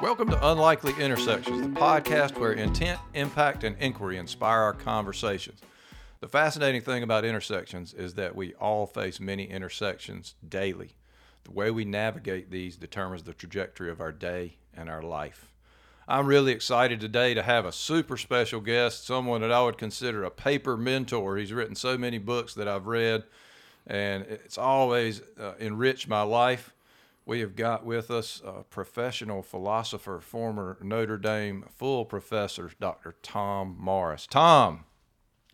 Welcome to Unlikely Intersections, the podcast where intent, impact, and inquiry inspire our conversations. The fascinating thing about intersections is that we all face many intersections daily. The way we navigate these determines the trajectory of our day and our life. I'm really excited today to have a super special guest, someone that I would consider a paper mentor. He's written so many books that I've read, and it's always uh, enriched my life. We have got with us a professional philosopher, former Notre Dame full professor, Dr. Tom Morris. Tom.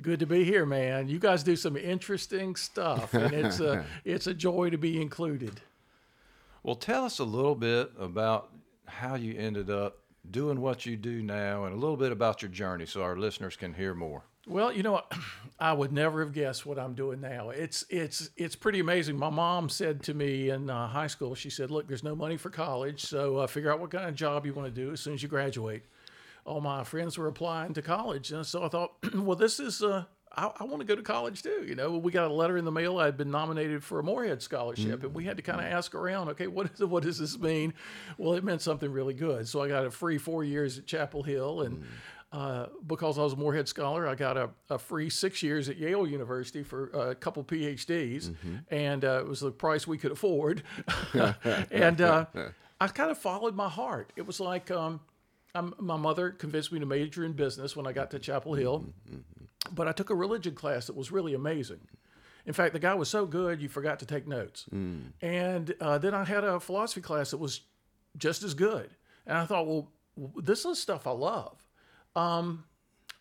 Good to be here, man. You guys do some interesting stuff, and it's a it's a joy to be included. Well, tell us a little bit about how you ended up doing what you do now, and a little bit about your journey, so our listeners can hear more. Well, you know, I would never have guessed what I'm doing now. It's it's it's pretty amazing. My mom said to me in uh, high school, she said, "Look, there's no money for college, so uh, figure out what kind of job you want to do as soon as you graduate." All my friends were applying to college, and so I thought, "Well, this is." Uh, I, I want to go to college too. You know, we got a letter in the mail. I had been nominated for a Morehead scholarship, mm-hmm. and we had to kind of ask around. Okay, what is what does this mean? Well, it meant something really good. So I got a free four years at Chapel Hill, and mm-hmm uh, because I was a Morehead scholar, I got a, a, free six years at Yale University for a couple PhDs, mm-hmm. and uh, it was the price we could afford. and uh, I kind of followed my heart. It was like um, my mother convinced me to major in business when I got to Chapel Hill, mm-hmm. but I took a religion class that was really amazing. In fact, the guy was so good you forgot to take notes. Mm. And uh, then I had a philosophy class that was just as good. And I thought, well, this is stuff I love. Um,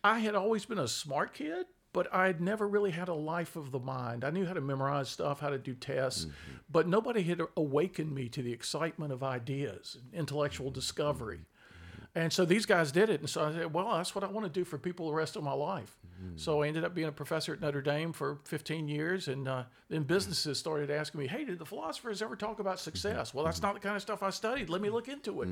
I had always been a smart kid, but I'd never really had a life of the mind. I knew how to memorize stuff, how to do tests, mm-hmm. but nobody had awakened me to the excitement of ideas, intellectual discovery. Mm-hmm. And so these guys did it. And so I said, well, that's what I want to do for people the rest of my life. Mm-hmm. So I ended up being a professor at Notre Dame for 15 years. And uh, then businesses started asking me, hey, did the philosophers ever talk about success? Mm-hmm. Well, that's not the kind of stuff I studied. Let me look into it.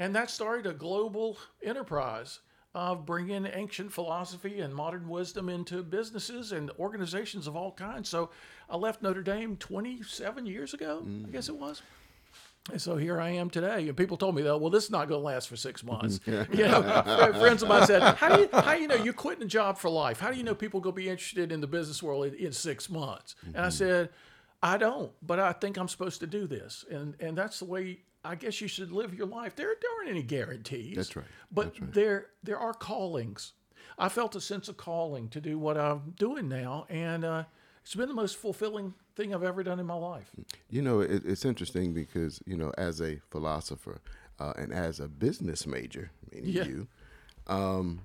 And that started a global enterprise of bringing ancient philosophy and modern wisdom into businesses and organizations of all kinds. So I left Notre Dame 27 years ago, mm. I guess it was. And so here I am today. And people told me, though, well, this is not going to last for six months. you know, friends of mine said, how do, you, how do you know you're quitting a job for life? How do you know people going to be interested in the business world in, in six months? Mm-hmm. And I mm-hmm. said, I don't, but I think I'm supposed to do this. And, and that's the way I guess you should live your life. There, there aren't any guarantees. That's right. But That's right. there, there are callings. I felt a sense of calling to do what I'm doing now, and uh, it's been the most fulfilling thing I've ever done in my life. You know, it, it's interesting because you know, as a philosopher uh, and as a business major, meaning yeah. you, um,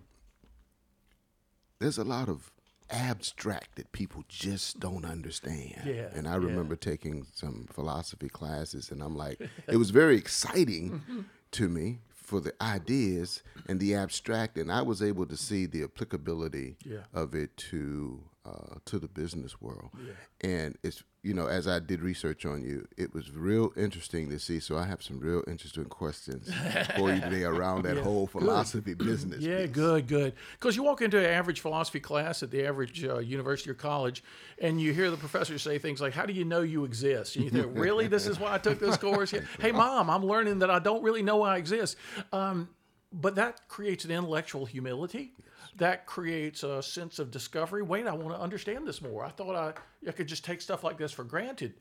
there's a lot of abstract that people just don't understand. Yeah, and I remember yeah. taking some philosophy classes, and I'm like, it was very exciting to me for the ideas and the abstract, and I was able to see the applicability yeah. of it to uh, to the business world. Yeah. And it's you know, as I did research on you, it was real interesting to see. So I have some real interesting questions for you today around that yeah, whole philosophy good. business. Yeah, piece. good, good. Because you walk into an average philosophy class at the average uh, university or college, and you hear the professor say things like, "How do you know you exist?" And you think, "Really? This is why I took this course?" Yeah. hey, mom, I'm learning that I don't really know I exist. Um, but that creates an intellectual humility that creates a sense of discovery. Wait, I want to understand this more. I thought I, I could just take stuff like this for granted.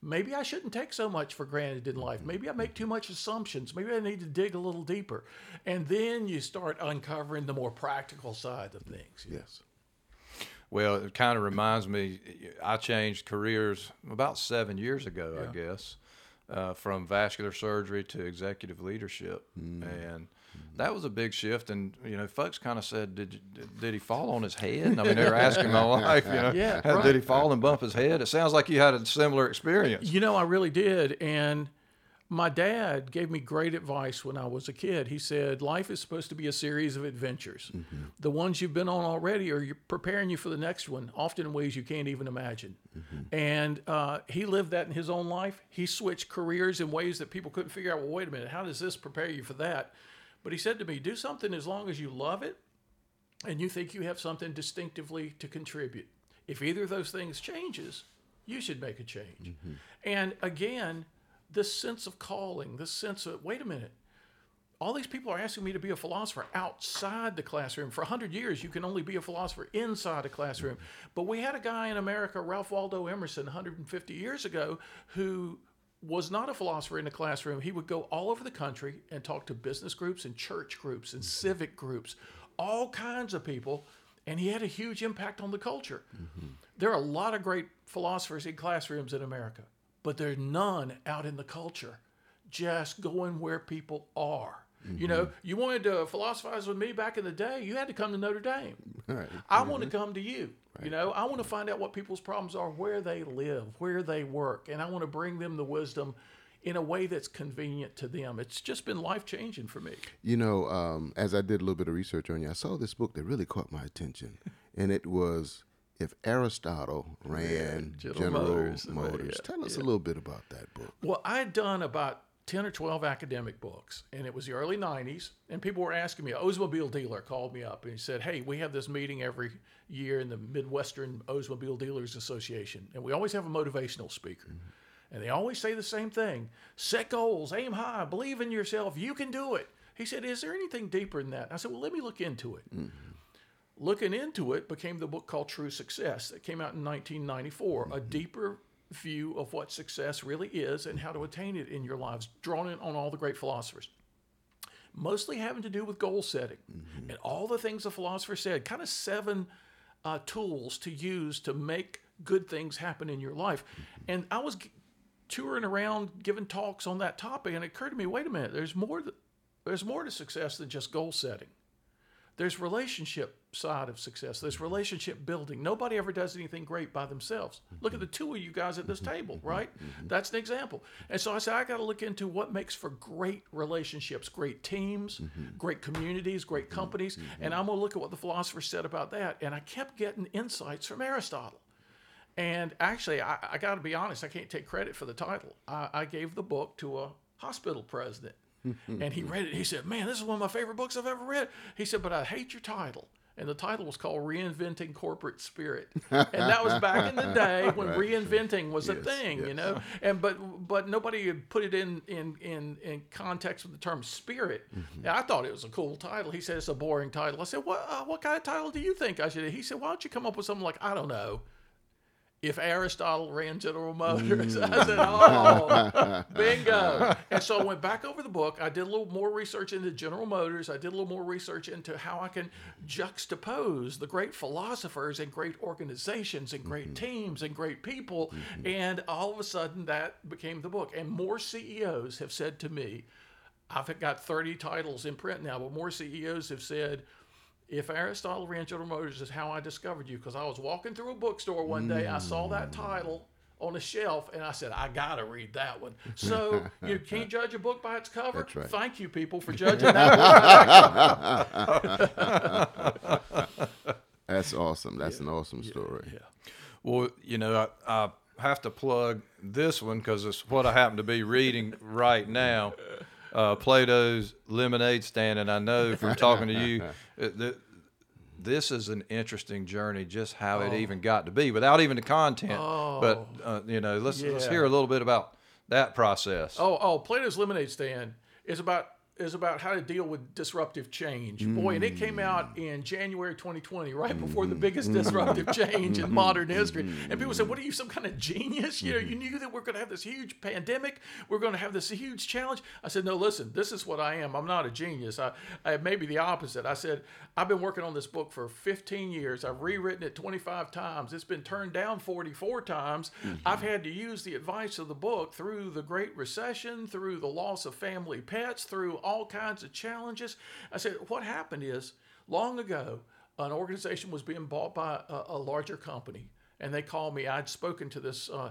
Maybe I shouldn't take so much for granted in life. Maybe I make too much assumptions. Maybe I need to dig a little deeper. And then you start uncovering the more practical side of things. Yes. Well, it kind of reminds me, I changed careers about seven years ago, yeah. I guess, uh, from vascular surgery to executive leadership. Mm. And that was a big shift. And you know, folks kind of said, "Did did he fall on his head?" I mean, they were asking my wife, you know, yeah, right. did he fall and bump his head? It sounds like you had a similar experience. You know, I really did, and. My dad gave me great advice when I was a kid. He said, Life is supposed to be a series of adventures. Mm-hmm. The ones you've been on already are preparing you for the next one, often in ways you can't even imagine. Mm-hmm. And uh, he lived that in his own life. He switched careers in ways that people couldn't figure out well, wait a minute, how does this prepare you for that? But he said to me, do something as long as you love it and you think you have something distinctively to contribute. If either of those things changes, you should make a change. Mm-hmm. And again, this sense of calling, this sense of, wait a minute, all these people are asking me to be a philosopher outside the classroom. For 100 years, you can only be a philosopher inside a classroom. But we had a guy in America, Ralph Waldo Emerson, 150 years ago, who was not a philosopher in the classroom. He would go all over the country and talk to business groups and church groups and mm-hmm. civic groups, all kinds of people, and he had a huge impact on the culture. Mm-hmm. There are a lot of great philosophers in classrooms in America, but there's none out in the culture, just going where people are. You know, you wanted to philosophize with me back in the day, you had to come to Notre Dame. Right. I want to come to you. You know, I want to find out what people's problems are, where they live, where they work, and I want to bring them the wisdom in a way that's convenient to them. It's just been life changing for me. You know, um, as I did a little bit of research on you, I saw this book that really caught my attention, and it was "If Aristotle Ran General General, Motors. Motors." Yeah, Tell us a little bit about that book. Well, I had done about 10 or 12 academic books, and it was the early 90s. And people were asking me, an Oldsmobile dealer called me up and he said, Hey, we have this meeting every year in the Midwestern Oldsmobile Dealers Association, and we always have a motivational speaker. Mm-hmm. And they always say the same thing set goals, aim high, believe in yourself, you can do it. He said, Is there anything deeper than that? I said, Well, let me look into it. Mm-hmm. Looking into it became the book called True Success that came out in 1994, a mm-hmm. deeper view of what success really is and how to attain it in your lives, drawn in on all the great philosophers. Mostly having to do with goal setting and all the things the philosopher said, kind of seven uh, tools to use to make good things happen in your life. And I was g- touring around giving talks on that topic, and it occurred to me wait a minute, there's more, th- there's more to success than just goal setting there's relationship side of success. There's relationship building. Nobody ever does anything great by themselves. Look at the two of you guys at this table mm-hmm. right? Mm-hmm. Mm-hmm. That's an example. And so i said i got to look into what makes for great relationships great teams great communities great companies and i'm going to look at what the philosopher said about that and i kept getting insights from aristotle. And actually i, I got to be honest i can't take credit for the title. I, I gave the book to a hospital president and he read it. He said, "Man, this is one of my favorite books I've ever read." He said, "But I hate your title." And the title was called "Reinventing Corporate Spirit," and that was back in the day when reinventing was a Yes, thing, you know. And but but nobody had put it in in in, in context with the term spirit. Mm-hmm. I thought it was a cool title. He said it's a boring title. I said, "What uh, what kind of title do you think I should?" He said, "Why don't you come up with something like I don't know." If Aristotle ran General Motors, mm. I said, "Oh, bingo!" And so I went back over the book. I did a little more research into General Motors. I did a little more research into how I can juxtapose the great philosophers and great organizations and great mm-hmm. teams and great people. Mm-hmm. And all of a sudden, that became the book. And more CEOs have said to me, "I've got 30 titles in print now," but more CEOs have said. If Aristotle ran General Motors is how I discovered you, because I was walking through a bookstore one day, I saw that hmm. title on a shelf, and I said, I gotta read that one. So you can't judge a book by its cover. That's right. Thank you, people, for judging that book. That's awesome. That's an awesome story. yeah. Well, you know, I, I have to plug this one because it's what I happen to be reading right now. Uh, Plato's Lemonade Stand, and I know from talking to you, uh, that this is an interesting journey. Just how it even got to be, without even the content. But uh, you know, let's let's hear a little bit about that process. Oh, oh, Plato's Lemonade Stand is about is about how to deal with disruptive change. Boy, and it came out mm. in January 2020, right before the mm. biggest disruptive mm. change in modern history. And people said, "What are you, some kind of genius? You know, you mm-hmm. knew that we're going to have this huge pandemic. We're going to have this huge challenge." I said, "No, listen. This is what I am. I'm not a genius. I, I maybe the opposite. I said, I've been working on this book for 15 years. I've rewritten it 25 times. It's been turned down 44 times. Mm-hmm. I've had to use the advice of the book through the Great Recession, through the loss of family pets, through all kinds of challenges. I said, what happened is long ago, an organization was being bought by a, a larger company, and they called me. I'd spoken to this uh,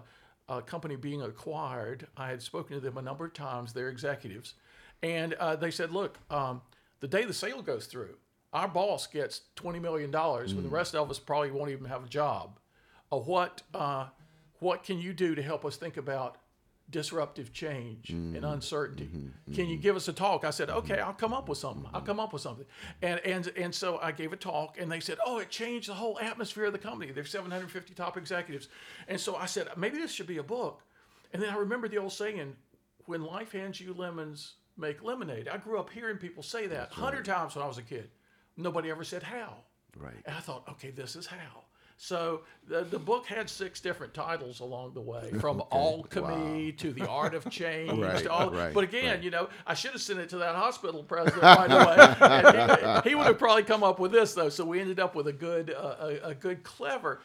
uh, company being acquired. I had spoken to them a number of times, their executives, and uh, they said, "Look, um, the day the sale goes through, our boss gets twenty million dollars, when the rest of us probably won't even have a job. Uh, what uh, what can you do to help us think about disruptive change and mm-hmm. uncertainty? Mm-hmm. Mm-hmm. Can you give us a talk? I said, okay, I'll come up with something. I'll come up with something. And and and so I gave a talk, and they said, oh, it changed the whole atmosphere of the company. There's 750 top executives, and so I said, maybe this should be a book. And then I remember the old saying, when life hands you lemons, make lemonade. I grew up hearing people say that a hundred times when I was a kid. Nobody ever said how. Right. And I thought, okay, this is how. So the, the book had six different titles along the way, from alchemy to the art of change. Right, to all, right, but again, right. you know, I should have sent it to that hospital president right away. And he, he would have probably come up with this though. So we ended up with a good, uh, a, a good, clever.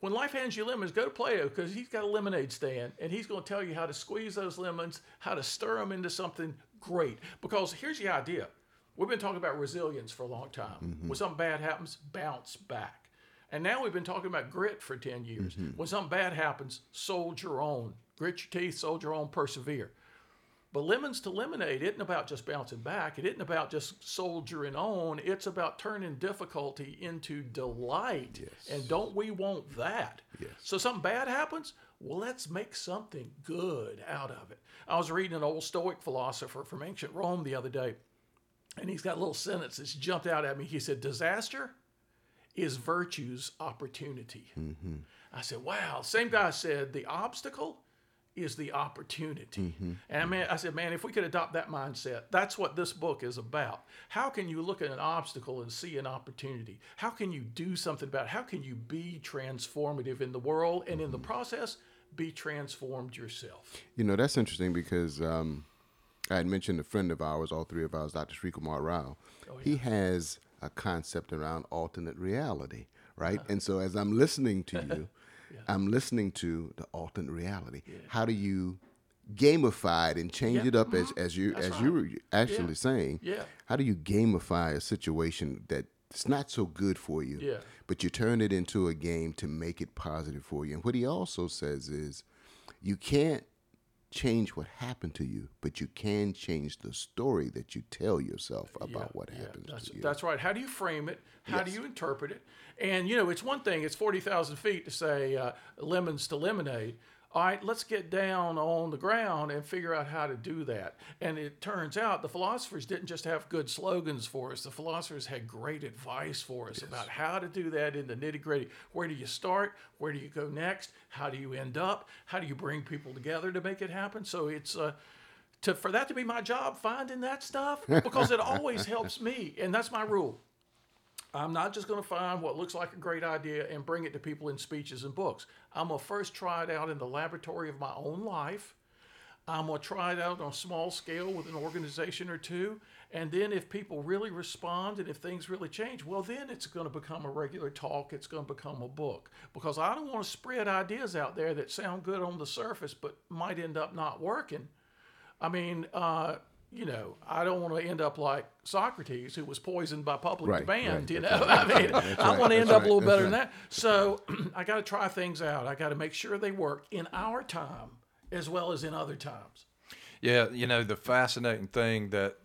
When life hands you lemons, go to Plato because he's got a lemonade stand and he's going to tell you how to squeeze those lemons, how to stir them into something great. Because here's the idea: we've been talking about resilience for a long time. When something bad happens, bounce back. And now we've been talking about grit for 10 years. Mm-hmm. When something bad happens, soldier on. Grit your teeth, soldier on, persevere. But lemons to lemonade isn't about just bouncing back. It isn't about just soldiering on. It's about turning difficulty into delight. And don't we want that? Yes. So something bad happens? Well, let's make something good out of it. I was reading an old Stoic philosopher from ancient Rome the other day, and he's got a little sentence that's jumped out at me. He said, Disaster is virtue's opportunity. I said, wow. Same guy said, the obstacle is the opportunity. And I mean, I said, man, if we could adopt that mindset, that's what this book is about. How can you look at an obstacle and see an opportunity? How can you do something about it? How can you be transformative in the world and in the process, be transformed yourself? You know, that's interesting because um, I had mentioned a friend of ours, all three of ours, Dr. Srikumar Rao. He has a concept around alternate reality, right? And so as I'm listening to you, I'm listening to the alternate reality. How do you gamify it and change Yeah. it up as, mm-hmm. as you That's as right. you were actually saying? Yeah. How do you gamify a situation that it's not so good for you, Yeah. but you turn it into a game to make it positive for you? And what he also says is, you can't change what happened to you, but you can change the story that you tell yourself about what Yeah, happened that's, to you. That's right. How do you frame it? How do you interpret it? And you know, it's one thing. It's forty thousand feet to say uh, lemons to lemonade. All right, let's get down on the ground and figure out how to do that. And it turns out the philosophers didn't just have good slogans for us. The philosophers had great advice for us about how to do that in the nitty gritty. Where do you start? Where do you go next? How do you end up? How do you bring people together to make it happen? So it's uh, to for that to be my job finding that stuff because it always helps me and that's my rule i'm not just going to find what looks like a great idea and bring it to people in speeches and books. I'm going to first try it out in the laboratory of my own life. I'm going to try it out on a small scale with an organization or two and then if people really respond and if things really change well then it's going to become a regular talk it's going to become a book. Because i don't want to spread ideas out there that sound good on the surface but might end up not working. I mean, uh, you know, I don't want to end up like Socrates, who was poisoned by public Right, demand. right, You know, that's I mean, I want to end up a little that's better than that. So I got to try things out. I got to make sure they work in our time as well as in other times. Yeah, you know, the fascinating thing that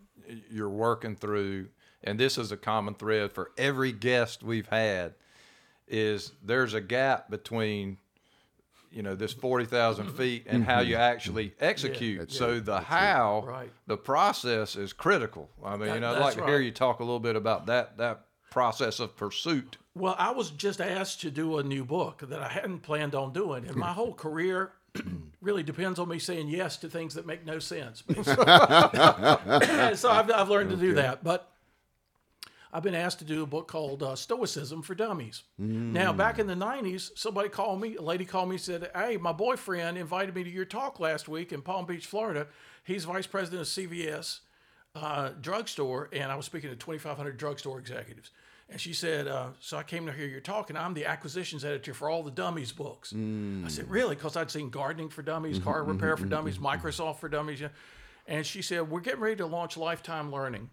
you're working through, and this is a common thread for every guest we've had, is there's a gap between, you know, this 40,000 mm-hmm. feet and how you mm-hmm. actually execute. so the how, Right. the process is critical. I mean, That- I'd that's like to hear you talk a little bit about that, that process of pursuit. Well, I was just asked to do a new book that I hadn't planned on doing, and my whole career really depends on me saying yes to things that make no sense. so I've, I've learned to do that. But I've been asked to do a book called uh, Stoicism for Dummies. Now, back in the 90s, somebody called me, a lady called me and said, Hey, my boyfriend invited me to your talk last week in Palm Beach, Florida. He's vice president of CVS uh, drugstore, and I was speaking to 2,500 drugstore executives. And she said, uh, So I came to hear your talk, and I'm the acquisitions editor for all the Dummies books. I said, Really? Because I'd seen Gardening for Dummies, Car Repair for Dummies, Microsoft for Dummies. And she said, We're getting ready to launch Lifetime Learning.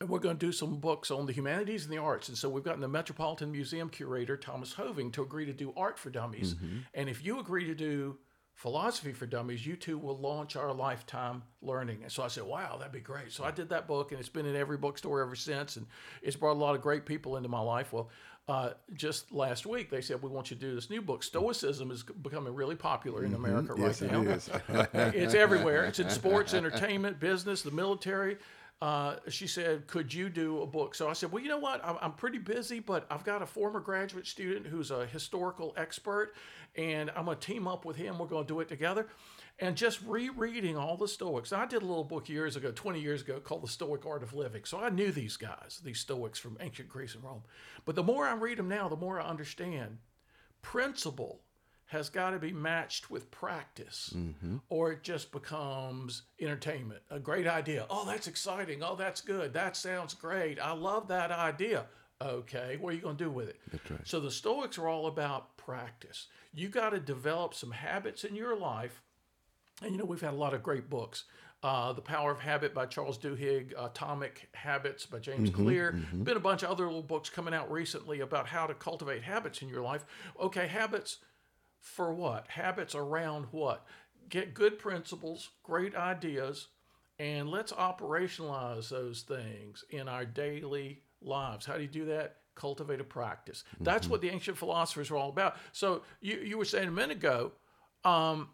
And we're going to do some books on the humanities and the arts. And so we've gotten the Metropolitan Museum curator, Thomas Hoving, to agree to do art for dummies. And if you agree to do philosophy for dummies, you two will launch our lifetime learning. And so I said, wow, that'd be great. So I did that book, and it's been in every bookstore ever since. And it's brought a lot of great people into my life. Well, uh, just last week, they said, we want you to do this new book. Stoicism is becoming really popular in America Yes, right it now is. it's everywhere. It's in sports, entertainment, business, the military. Uh, she said, Could you do a book? So I said, Well, you know what? I'm, I'm pretty busy, but I've got a former graduate student who's a historical expert, and I'm going to team up with him. We're going to do it together. And just rereading all the Stoics. I did a little book years ago, 20 years ago, called The Stoic Art of Living. So I knew these guys, these Stoics from ancient Greece and Rome. But the more I read them now, the more I understand principle has got to be matched with practice mm-hmm. or it just becomes entertainment. A great idea. Oh that's exciting. Oh that's good. That sounds great. I love that idea. Okay what are you going to do with it? That's right. so the stoics are all about practice. You got to develop some habits in your life and you know, we've had a lot of great books. Uh, the Power of Habit by Charles Duhigg, Atomic Habits by James mm-hmm, Clear. Mm-hmm. Been a bunch of other little books coming out recently about how to cultivate habits in your life. Okay, habits for what? Habits around what? Get good principles, great ideas, and let's operationalize those things in our daily lives. How do you do that? Cultivate a practice. That's what the ancient philosophers were all about. So you, you were saying a minute ago, um,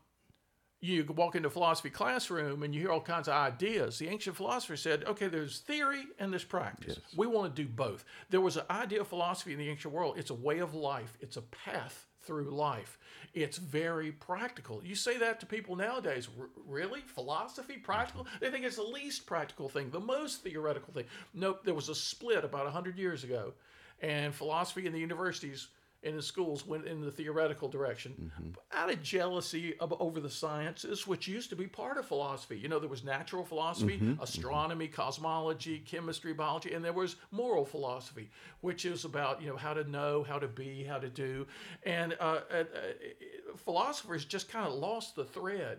you walk into a philosophy classroom and you hear all kinds of ideas. The ancient philosophers said, okay, there's theory and there's practice. We want to do both. There was an idea of philosophy in the ancient world. It's a way of life, it's a path through life. It's very practical. You say that to people nowadays, "R- really? Philosophy, practical? Mm-hmm. They think it's the least practical thing, the most theoretical thing. Nope, there was a split about 100 years ago, and philosophy in the universities and the schools went in the theoretical direction. Out of jealousy of, over the sciences, which used to be part of philosophy. You know, there was natural philosophy, astronomy, cosmology, chemistry, biology, and there was moral philosophy, which is about you know how to know, how to be, how to do, and uh, uh, uh, philosophers just kind of lost the thread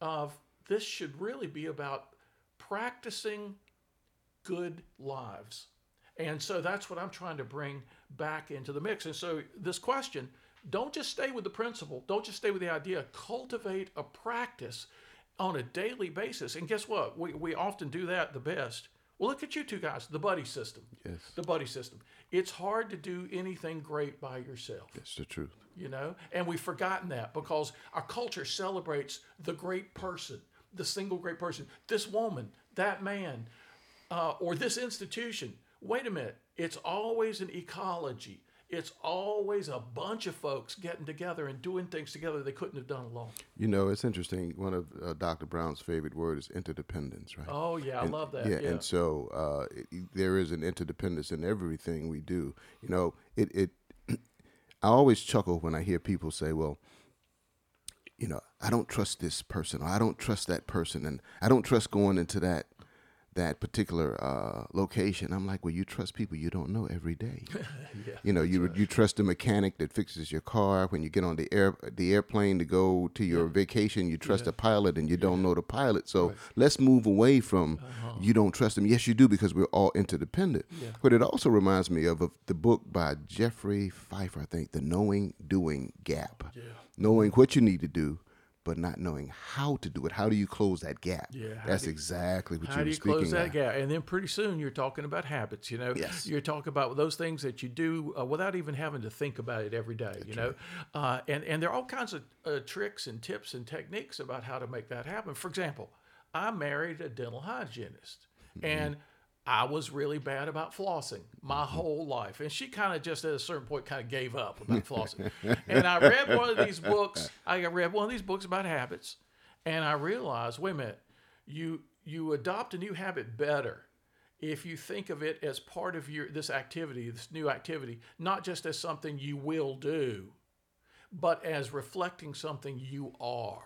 of this should really be about practicing good lives. And so that's what I'm trying to bring back into the mix. And so this question, don't just stay with the principle, don't just stay with the idea, cultivate a practice on a daily basis. And guess what? We, we often do that the best. Well, look at you two guys, the buddy system. Yes. The buddy system. It's hard to do anything great by yourself That's the truth. you know and we've forgotten that because our culture celebrates the great person the single great person this woman that man uh, or this institution wait a minute it's always an ecology it's always a bunch of folks getting together and doing things together they couldn't have done alone You know, it's interesting. One of uh, Dr. Brown's favorite words is interdependence, right? oh yeah i love that Yeah, yeah, and so uh, it- there is an interdependence in everything we do. You know, it it. I always chuckle when I hear people say, "Well, you know, I don't trust this person, or I don't trust that person, and I don't trust going into that that particular uh, location." I'm like, "Well, you trust people you don't know every day." yeah. You know, you you trust the mechanic that fixes your car when you get on the air the airplane to go to your vacation. You trust Yeah. a pilot, and you don't know the pilot. So let's move away from Uh-huh. you don't trust them. Yes, you do because we're all interdependent. Yeah. But it also reminds me of, of the book by Jeffrey Pfeffer, I think, The Knowing Doing Gap. Yeah. Knowing what you need to do. But not knowing how to do it. How do you close that gap? Yeah, That's you- exactly what How you do were you speaking How do you close that of. gap? And then pretty soon you're talking about habits. You know, Yes. you're talking about those things that you do uh, without even having to think about it every day. you know, uh, and and there are all kinds of uh, tricks and tips and techniques about how to make that happen. For example, I married a dental hygienist, and I was really bad about flossing my mm-hmm. whole life. And she kind of just at a certain point kind of gave up about flossing. and I read one of these books. I read one of these books about habits, and I realized, wait a minute, you you adopt a new habit better if you think of it as part of your this activity, this new activity, not just as something you will do, but as reflecting something you are.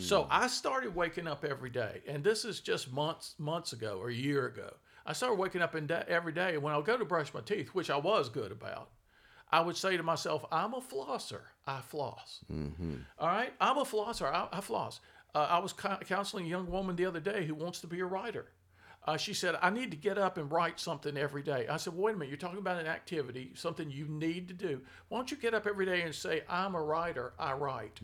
So mm. I started waking up every day, and this is just months months ago or a year ago. I started waking up in every day, and when I would go to brush my teeth, which I was good about, I would say to myself, "I'm a flosser. I floss." All right, I'm a flosser. I, I floss. Uh, I was co- counseling a young woman the other day who wants to be a writer. Uh, she said, I need to get up and write something every day. I said, well, wait a minute, you're talking about an activity, something you need to do. Why don't you get up every day and say, I'm a writer, I write?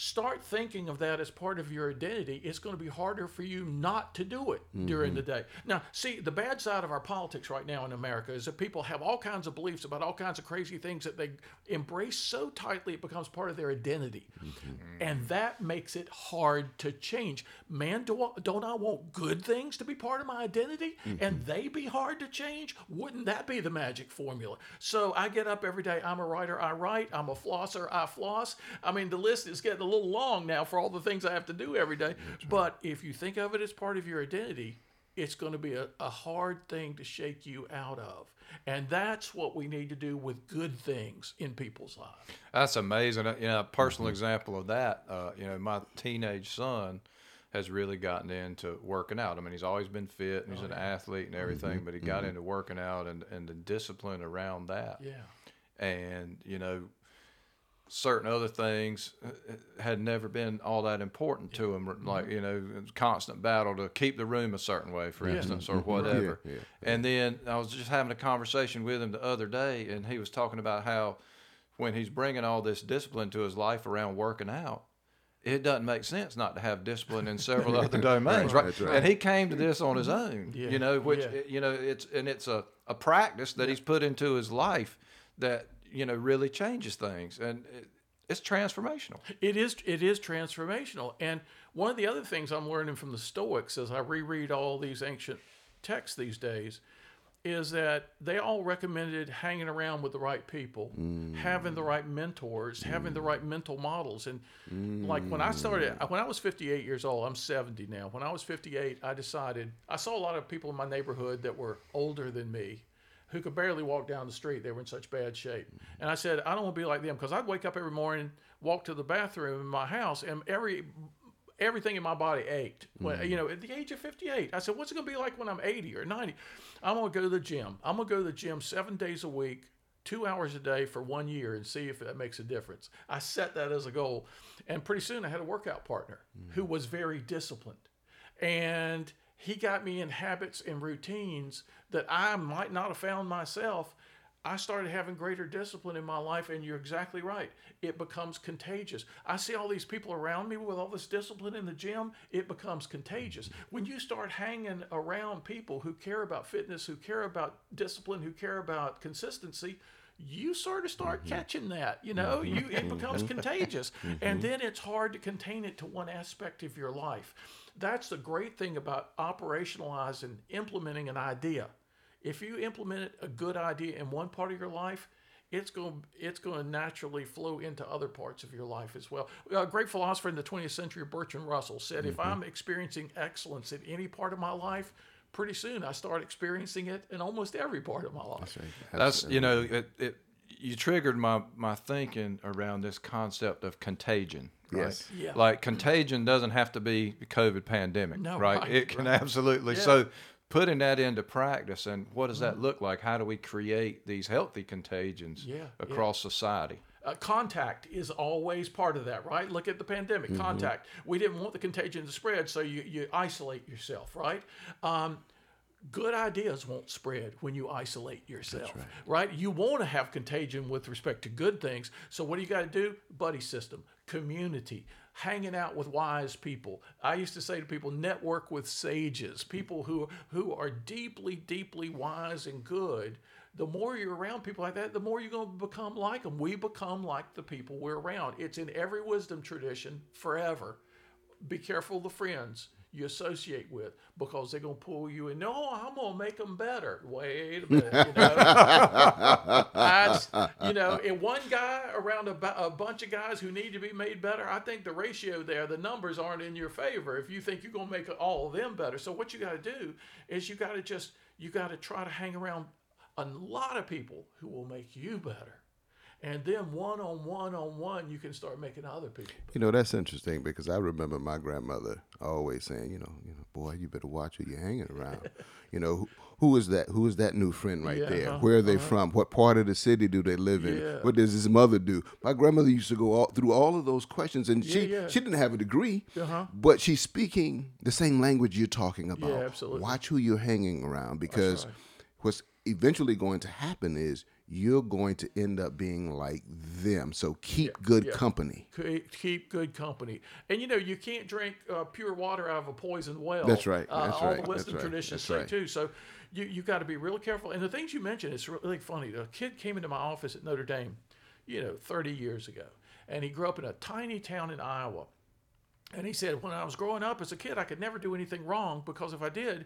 Start thinking of that as part of your identity. It's going to be harder for you not to do it during the mm-hmm. day. Now, see, the bad side of our politics right now in America is that people have all kinds of beliefs about all kinds of crazy things that they embrace so tightly it becomes part of their identity. Mm-hmm. And that makes it hard to change. Man, do I, don't I want good things to be part of my identity mm-hmm. and they be hard to change? Wouldn't that be the magic formula? So I get up every day. I'm a writer. I write. I'm a flosser. I floss. I mean, the list is getting a little long now for all the things I have to do every day. But if you think of it as part of your identity, it's going to be a, a hard thing to shake you out of. And that's what we need to do with good things in people's lives. That's amazing. Uh, You know, a personal example of that. Uh, you know, my teenage son has really gotten into working out. I mean, he's always been fit and he's an athlete and everything, but he got into working out and, and the discipline around that. Yeah. And, you know, certain other things uh, uh, had never been all that important to him. Mm-hmm. Like, you know, it was a constant battle to keep the room a certain way, for instance, or mm-hmm. whatever. Yeah, yeah, And then I was just having a conversation with him the other day, and he was talking about how when he's bringing all this discipline to his life around working out, it doesn't make sense not to have discipline in several other domains, right? That's right. And he came to this on his own, Yeah, you know, which yeah. you know it's and it's a, a practice that he's put into his life that you know really changes things, and it, it's transformational. It is it is transformational. And one of the other things I'm learning from the Stoics as I reread all these ancient texts these days is that they all recommended hanging around with the right people, mm. having the right mentors, having the mm. right mental models. And like when I started, mm. when I was 58 years old, I'm 70 now. When I was 58, I decided I saw a lot of people in my neighborhood that were older than me who could barely walk down the street. They were in such bad shape. And I said, I don't want to be like them because I'd wake up every morning, walk to the bathroom in my house, and every everything in my body ached. When, you know, at the age of 58, I said, what's it going to be like when I'm 80 or 90? I'm going to go to the gym. I'm going to go to the gym seven days a week, two hours a day for one year and see if that makes a difference. I set that as a goal. And pretty soon I had a workout partner who was very disciplined. And he got me in habits and routines that I might not have found myself. I started having greater discipline in my life, and you're exactly right. It becomes contagious. I see all these people around me with all this discipline in the gym, it becomes contagious. When you start hanging around people who care about fitness, who care about discipline, who care about consistency, you sort of start mm-hmm. catching that you know mm-hmm. you it becomes mm-hmm. contagious and then it's hard to contain it to one aspect of your life that's the great thing about operationalizing implementing an idea if you implement a good idea in one part of your life it's going it's going to naturally flow into other parts of your life as well. A great philosopher in the 20th century, Bertrand Russell, said, "If mm-hmm. I'm experiencing excellence in any part of my life, pretty soon I start experiencing it in almost every part of my life." That's you know it, it you triggered my my thinking around this concept of contagion. Right? Yes. Yeah. Like contagion doesn't have to be the COVID pandemic, No, right? right, It can right. absolutely. Yeah. So putting that into practice and what does that look like? How do we create these healthy contagions Yeah, yeah. across society? Uh, contact is always part of that, right? Look at the pandemic. Contact. We didn't want the contagion to spread, so you, you isolate yourself, right? Um, good ideas won't spread when you isolate yourself, right. You want to have contagion with respect to good things. So what do you got to do? Buddy system, community, hanging out with wise people. I used to say to people, network with sages, people who who are deeply, deeply wise and good. The more you're around people like that, the more you're going to become like them. We become like the people we're around. It's in every wisdom tradition forever be careful of the friends you associate with because they're going to pull you in. No, I'm going to make them better. Wait a minute. You know, That's, you know, and one guy around a, a bunch of guys who need to be made better, I think the ratio there, the numbers aren't in your favor if you think you're going to make all of them better. So what you got to do is you got to just, you got to try to hang around a lot of people who will make you better. And then one on one on one, you can start making other people. You know, that's interesting because I remember my grandmother always saying, you know, you know, boy, you better watch who you're hanging around. you know, who, who is that? Who is that new friend right Yeah, there? uh-huh, Where are they from? What part of the city do they live in? Yeah. What does his mother do? My grandmother used to go all, through all of those questions, and she Yeah, yeah. she didn't have a degree, Uh-huh. but she's speaking the same language you're talking about. absolutely. Watch who you're hanging around because right. what's eventually going to happen is you're going to end up being like them. So keep good yeah. company. Keep good company, and you know you can't drink uh, pure water out of a poisoned well. That's right, Uh, that's all right, the that's wisdom right, traditions say right. too. So you you got to be really careful. And the things you mentioned, it's really funny. A kid came into my office at Notre Dame, you know, 30 years ago, and he grew up in a tiny town in Iowa. And he said, when I was growing up as a kid, I could never do anything wrong because if I did,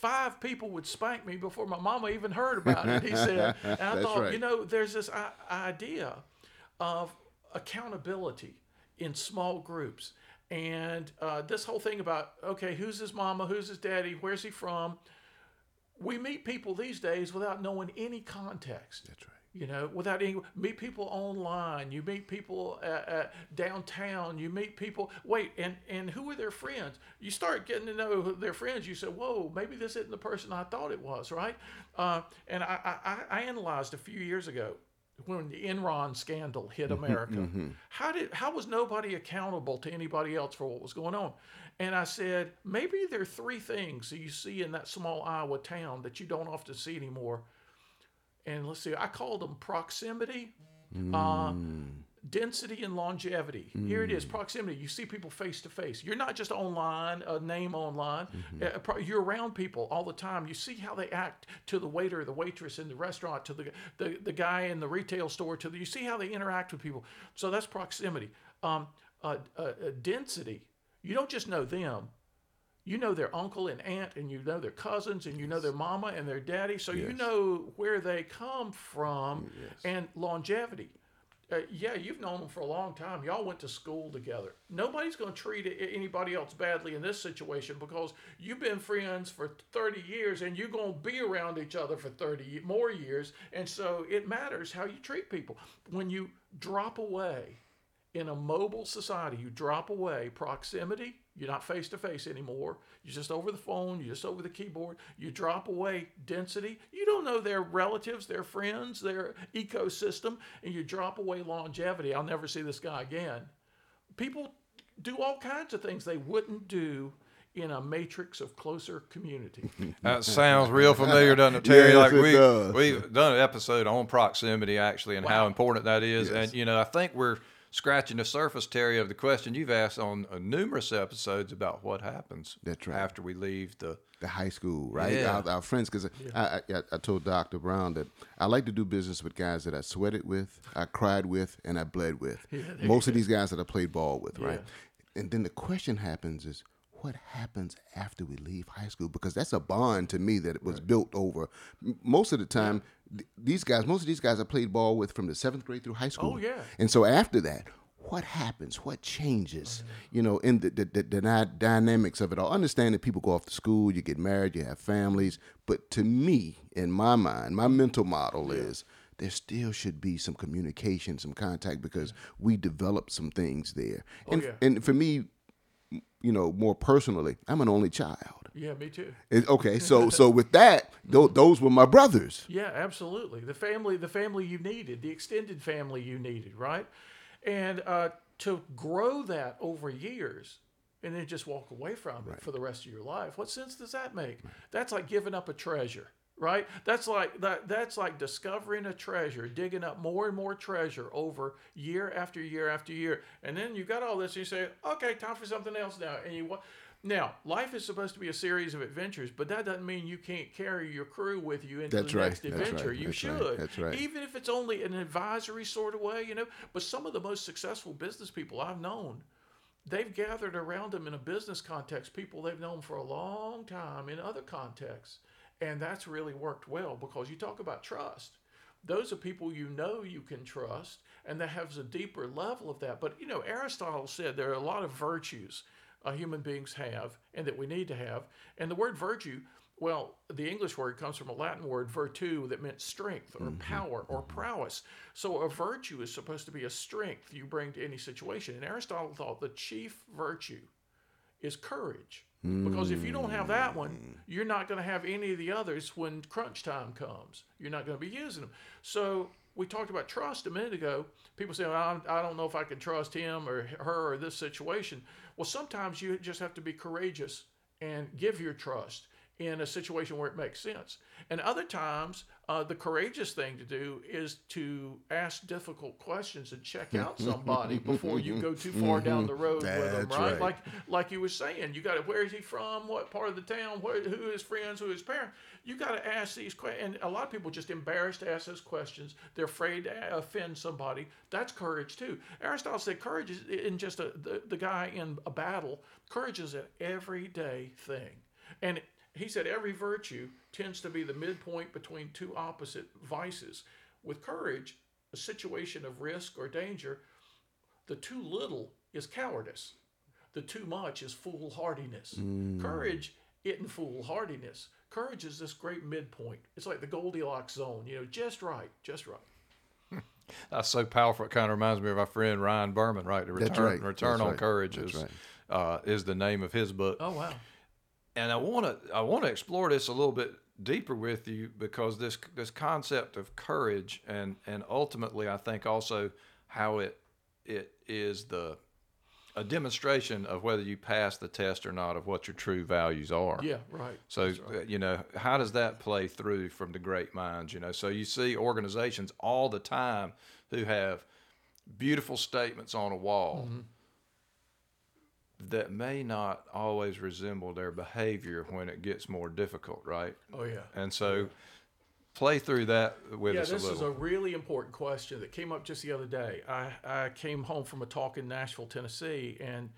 five people would spank me before my mama even heard about it. He said, and I thought, right. you know, there's this idea of accountability in small groups. And uh, this whole thing about, okay, who's his mama? Who's his daddy? Where's he from? We meet people these days without knowing any context. That's right. You know, without any, meet people online. You meet people uh, uh, downtown. You meet people. Wait, and and who are their friends? You start getting to know their friends. You say, "Whoa, maybe this isn't the person I thought it was." Right? Uh, and I, I I- I analyzed a few years ago when the Enron scandal hit America. How did how was nobody accountable to anybody else for what was going on? And I said, maybe there are three things that you see in that small Iowa town that you don't often see anymore and let's see, I called them proximity, uh, density, and longevity. Here it is proximity. You see people face to face. You're not just online, a name online. Uh, pro- you're around people all the time. You see how they act to the waiter, the waitress in the restaurant, to the, the, the guy in the retail store, to the, you see how they interact with people. So that's proximity. Um, uh, uh, uh, density. You don't just know them, you know their uncle and aunt, and you know their cousins, and you know their mama and their daddy, so you know where they come from, yes. and longevity. Uh, yeah, you've known them for a long time. Y'all went to school together. Nobody's going to treat anybody else badly in this situation because you've been friends for 30 years and you're going to be around each other for 30 more years. And so it matters how you treat people. When you drop away in a mobile society, you drop away proximity. You're not face to face anymore. You're just over the phone. You're just over the keyboard. You drop away density. You don't know their relatives, their friends, their ecosystem, and you drop away longevity. I'll never see this guy again. People do all kinds of things they wouldn't do in a matrix of closer community. That sounds real familiar, doesn't it, Terry? Yes, like it we does. we've done an episode on proximity actually and how important that is. Yes. And you know, I think we're scratching the surface, Terry, of the question you've asked on uh, numerous episodes about what happens That's right. after we leave the. the high school, right? Yeah. Our, our friends, because I, I, I told Dr. Brown that I like to do business with guys that I sweated with, I cried with, and I bled with. Most of these guys that I played ball with, right? And then the question happens is, what happens after we leave high school? Because that's a bond to me that was built over. Most of the time, th- these guys, most of these guys I played ball with from the seventh grade through high school. Oh, yeah. And so after that, what happens? What changes? Mm-hmm. You know, in the, the, the, the dy- dynamics of it all. Understand that people go off to school, you get married, you have families. But to me, in my mind, my mental model is there still should be some communication, some contact because we developed some things there. Oh, and, yeah. and for me, you know, more personally, I'm an only child. yeah, me too. And- okay, so so with that, th- those were my brothers. Yeah, absolutely. The family, the family you needed, the extended family you needed, right? And uh, to grow that over years and then just walk away from it for the rest of your life, what sense does that make? That's like giving up a treasure, right? That's like that. That's like discovering a treasure, digging up more and more treasure over year after year after year, and then you got all this, and you say, "Okay, time for something else now," and you. Now, life is supposed to be a series of adventures, but that doesn't mean you can't carry your crew with you into That's the right, next that's adventure. right, You that's right, should. that's right. Even if it's only an advisory sort of way, you know. But some of the most successful business people I've known, they've gathered around them in a business context people they've known for a long time in other contexts. And that's really worked well because you talk about trust. Those are people you know you can trust, and that has a deeper level of that. But you know, Aristotle said there are a lot of virtues uh, human beings have and that we need to have. And the word virtue, well, the English word comes from a Latin word virtu that meant strength or power or prowess. So a virtue is supposed to be a strength you bring to any situation. And Aristotle thought the chief virtue is courage. Because if you don't have that one, mm. you're not going to have any of the others when crunch time comes. You're not going to be using them. So we talked about trust a minute ago. People say, I, I don't know if I can trust him or her or this situation. Well, sometimes you just have to be courageous and give your trust in a situation where it makes sense. And other times, uh, the courageous thing to do is to ask difficult questions and check out somebody before you go too far down the road with them, right? right. Like like you were saying, you got to where is he from? What part of the town? Where, who is friends? Who is parents? You got to ask these questions. And a lot of people just embarrassed to ask those questions. They're afraid to offend somebody. That's courage too. Aristotle said courage is in just a, the, the guy in a battle. Courage is an everyday thing. And he said every virtue tends to be the midpoint between two opposite vices. With courage, a situation of risk or danger, the too little is cowardice. The too much is foolhardiness. Courage isn't foolhardiness. Courage is this great midpoint. It's like the Goldilocks zone, you know, just right, just right. That's so powerful. It kind of reminds me of our friend Ryan Berman, right? The return, That's right. return That's on right. courage That's is right. uh, is the name of his book. Oh wow. And I want to I want to explore this a little bit deeper with you because this this concept of courage and and ultimately I think also how it it is the a demonstration of whether you pass the test or not of what your true values are. Yeah, right. So uh, you know, how does that play through from the great minds? You know, so you see organizations all the time who have beautiful statements on a wall that may not always resemble their behavior when it gets more difficult, right? Oh yeah. And so, play through that with Yeah, us this a is a really important question that came up just the other day. I, I came home from a talk in Nashville, Tennessee, and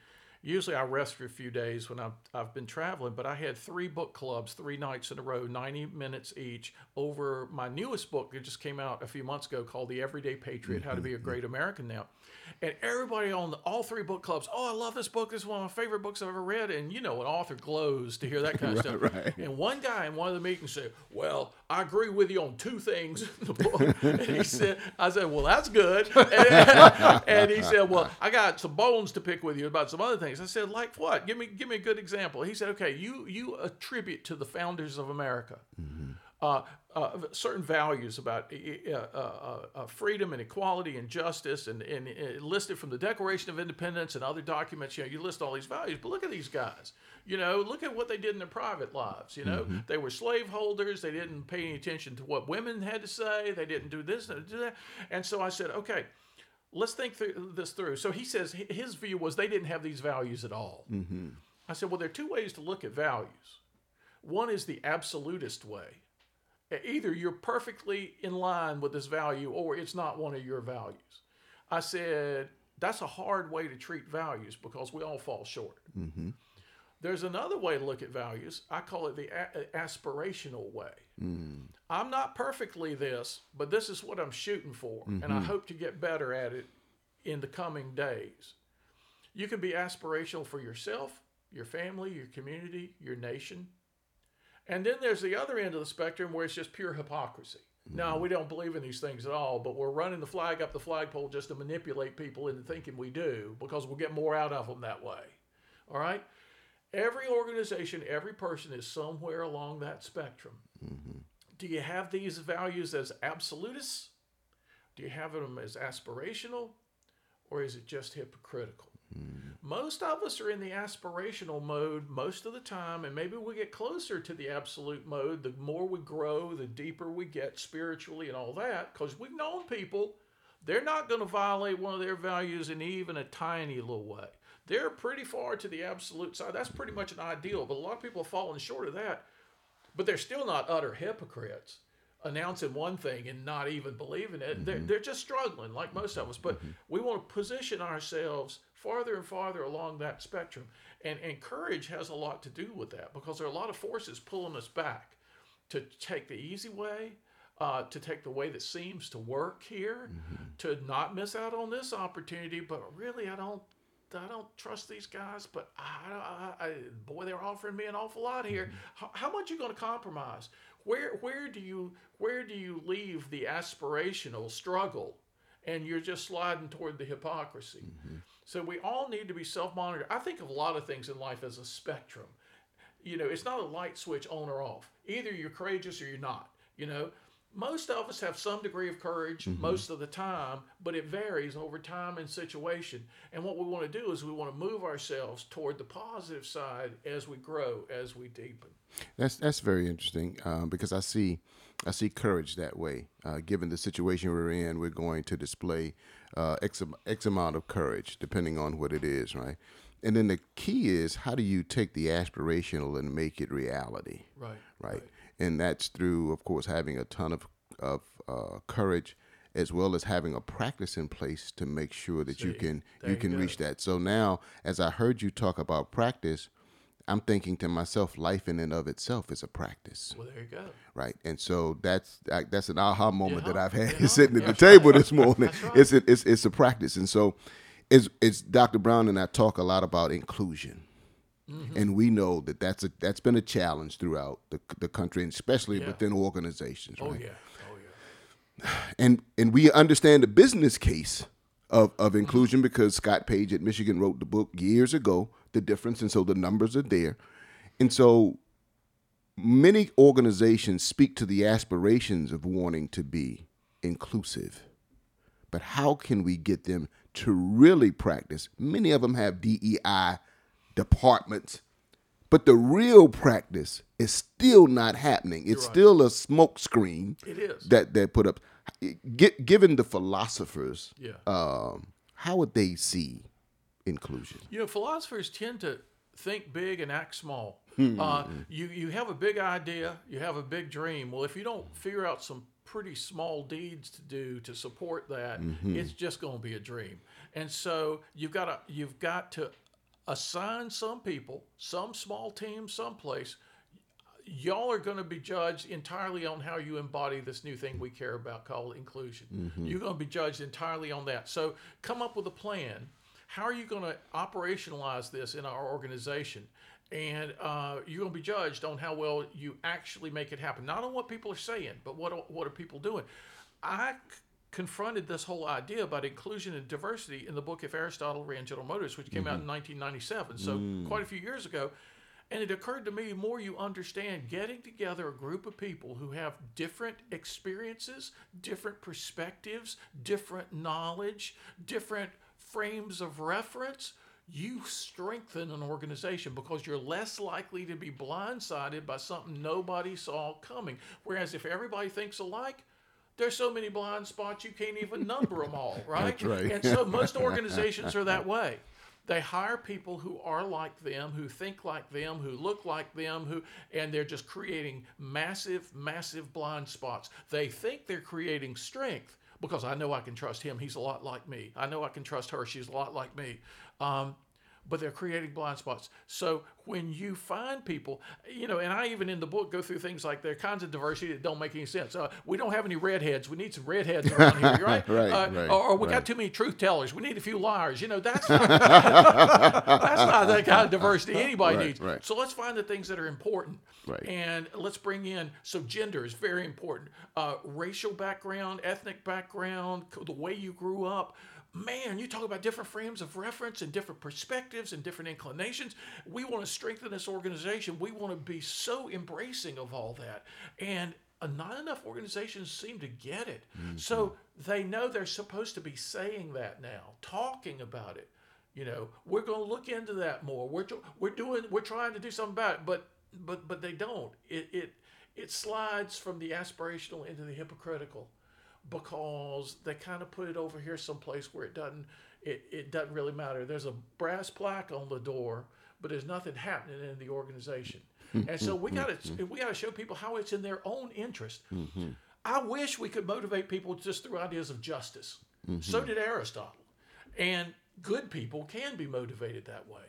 usually I rest for a few days when I've, I've been traveling, but I had three book clubs, three nights in a row, 90 minutes each, over my newest book that just came out a few months ago called The Everyday Patriot How to Be a mm-hmm, Great American Now. And everybody on the, all three book clubs, oh, I love this book. This is one of my favorite books I've ever read. And you know, an author glows to hear that kind of stuff. right. And one guy in one of the meetings said, Well, I agree with you on two things in the book. And he said, I said, Well, that's good. And, and he said, Well, I got some bones to pick with you about some other things. I said, Like what? Give me give me a good example. He said, Okay, you you attribute to the founders of America. Uh, uh, certain values about uh, uh, uh, freedom and equality and justice, and, and uh, listed from the Declaration of Independence and other documents. You know, you list all these values, but look at these guys. You know, look at what they did in their private lives. You know, they were slaveholders. They didn't pay any attention to what women had to say. They didn't do this and do that. And so I said, okay, let's think through this through. So he says his view was they didn't have these values at all. Mm-hmm. I said, well, there are two ways to look at values. One is the absolutist way. Either you're perfectly in line with this value or it's not one of your values. I said, that's a hard way to treat values because we all fall short. Mm-hmm. There's another way to look at values. I call it the a- uh, aspirational way. Mm. I'm not perfectly this, but this is what I'm shooting for, and I mm-hmm. hope to get better at it in the coming days. You can be aspirational for yourself, your family, your community, your nation. And then there's the other end of the spectrum where it's just pure hypocrisy. No, mm-hmm. we don't believe in these things at all, but we're running the flag up the flagpole just to manipulate people into thinking we do because we'll get more out of them that way. All right? Every organization, every person is somewhere along that spectrum. Mm-hmm. Do you have these values as absolutists? Do you have them as aspirational? Or is it just hypocritical? Mm-hmm. Most of us are in the aspirational mode most of the time, and maybe we get closer to the absolute mode the more we grow, the deeper we get spiritually and all that, because we've known people, they're not going to violate one of their values in even a tiny little way. They're pretty far to the absolute side. That's pretty much an ideal, but a lot of people have fallen short of that. But they're still not utter hypocrites, announcing one thing and not even believing it. They're, mm-hmm. they're just struggling, like most of us. But mm-hmm. we want to position ourselves farther and farther along that spectrum. And, and courage has a lot to do with that because there are a lot of forces pulling us back to take the easy way, uh, to take the way that seems to work here, mm-hmm. to not miss out on this opportunity. But really, I don't. I don't trust these guys, but I, I, I, boy, they're offering me an awful lot here. Mm-hmm. How, how much you going to compromise? Where, where do you, where do you leave the aspirational struggle, and you're just sliding toward the hypocrisy? Mm-hmm. So we all need to be self-monitored. I think of a lot of things in life as a spectrum. You know, it's not a light switch on or off. Either you're courageous or you're not. You know, most of us have some degree of courage Mm-hmm. most of the time, but it varies over time and situation. And what we want to do is we want to move ourselves toward the positive side as we grow, as we deepen. That's that's very interesting um, because I see I see courage that way. Uh, given the situation we're in, we're going to display uh, x, x amount of courage, depending on what it is, right? And then the key is how do you take the aspirational and make it reality, Right. right? And that's through, of course, having a ton of of uh, courage, as well as having a practice in place to make sure that you can you you can go. reach that. So now, as I heard you talk about practice, I'm thinking to myself, life in and of itself is a practice, Well, there you go. right? And so that's I, that's an aha moment that I've had yeah, sitting at the table right. this morning. Right. It's, a, it's it's a practice, and so it's it's Dr. Brown and I talk a lot about inclusion. Mm-hmm. And we know that that's a that's been a challenge throughout the, the country, and especially Yeah. within organizations. Oh yeah. Oh yeah. and and we understand the business case of, of inclusion because Scott Page at Michigan wrote the book years ago, The Difference, and so the numbers are there. And so many organizations speak to the aspirations of wanting to be inclusive. But how can we get them to really practice? Many of them have DEI departments, but the real practice is still not happening. It's still a smoke screen It is. that they put up. Get, given the philosophers, Yeah. um, how would they see inclusion? You know, philosophers tend to think big and act small. Hmm. Uh, you you have a big idea, you have a big dream. Well, if you don't figure out some pretty small deeds to do to support that, Mm-hmm. it's just going to be a dream. And so you've got to you've got to assign some people, some small team, someplace. Y'all are going to be judged entirely on how you embody this new thing we care about called inclusion. You're going to be judged entirely on that. So come up with a plan. How are you going to operationalize this in our organization? And uh, you're going to be judged on how well you actually make it happen. Not on what people are saying, but what what are people doing? I confronted this whole idea about inclusion and diversity in the book If Aristotle Ran General Motors, which came out in mm-hmm. 1997, so mm. quite a few years ago. And it occurred to me more you understand getting together a group of people who have different experiences, different perspectives, different knowledge, different frames of reference, you strengthen an organization because you're less likely to be blindsided by something nobody saw coming. Whereas if everybody thinks alike, there's so many blind spots you can't even number them all, right? Right. And so most organizations are that way. They hire people who are like them, who think like them, who look like them, who and they're just creating massive, massive blind spots. They think they're creating strength because I know I can trust him. He's a lot like me. I know I can trust her. She's a lot like me. Um, but they're creating blind spots. So when you find people, you know, and I even in the book go through things like there are kinds of diversity that don't make any sense. Uh, we don't have any redheads. We need some redheads around here, right? Right, Uh, right, or, or we right. got too many truth tellers. We need a few liars. You know, that's not, that's not the kind of diversity anybody Right, needs. right. So let's find the things that are important. Right. And let's bring in, so gender is very important. Uh, racial background, ethnic background, the way you grew up. Man, you talk about different frames of reference and different perspectives and different inclinations. We want to strengthen this organization. We want to be so embracing of all that. And uh, not enough organizations seem to get it. So they know they're supposed to be saying that now, talking about it. You know, we're going to look into that more. We're we're doing we're trying to do something about it, but but but they don't. It it it slides from the aspirational into the hypocritical because they kind of put it over here someplace where it doesn't it, it doesn't really matter. There's a brass plaque on the door, but there's nothing happening in the organization. Hmm, and so hmm, we hmm, got to we got to show people how it's in their own interest. Mm-hmm. I wish we could motivate people just through ideas of justice. So mm-hmm. did Aristotle. And good people can be motivated that way.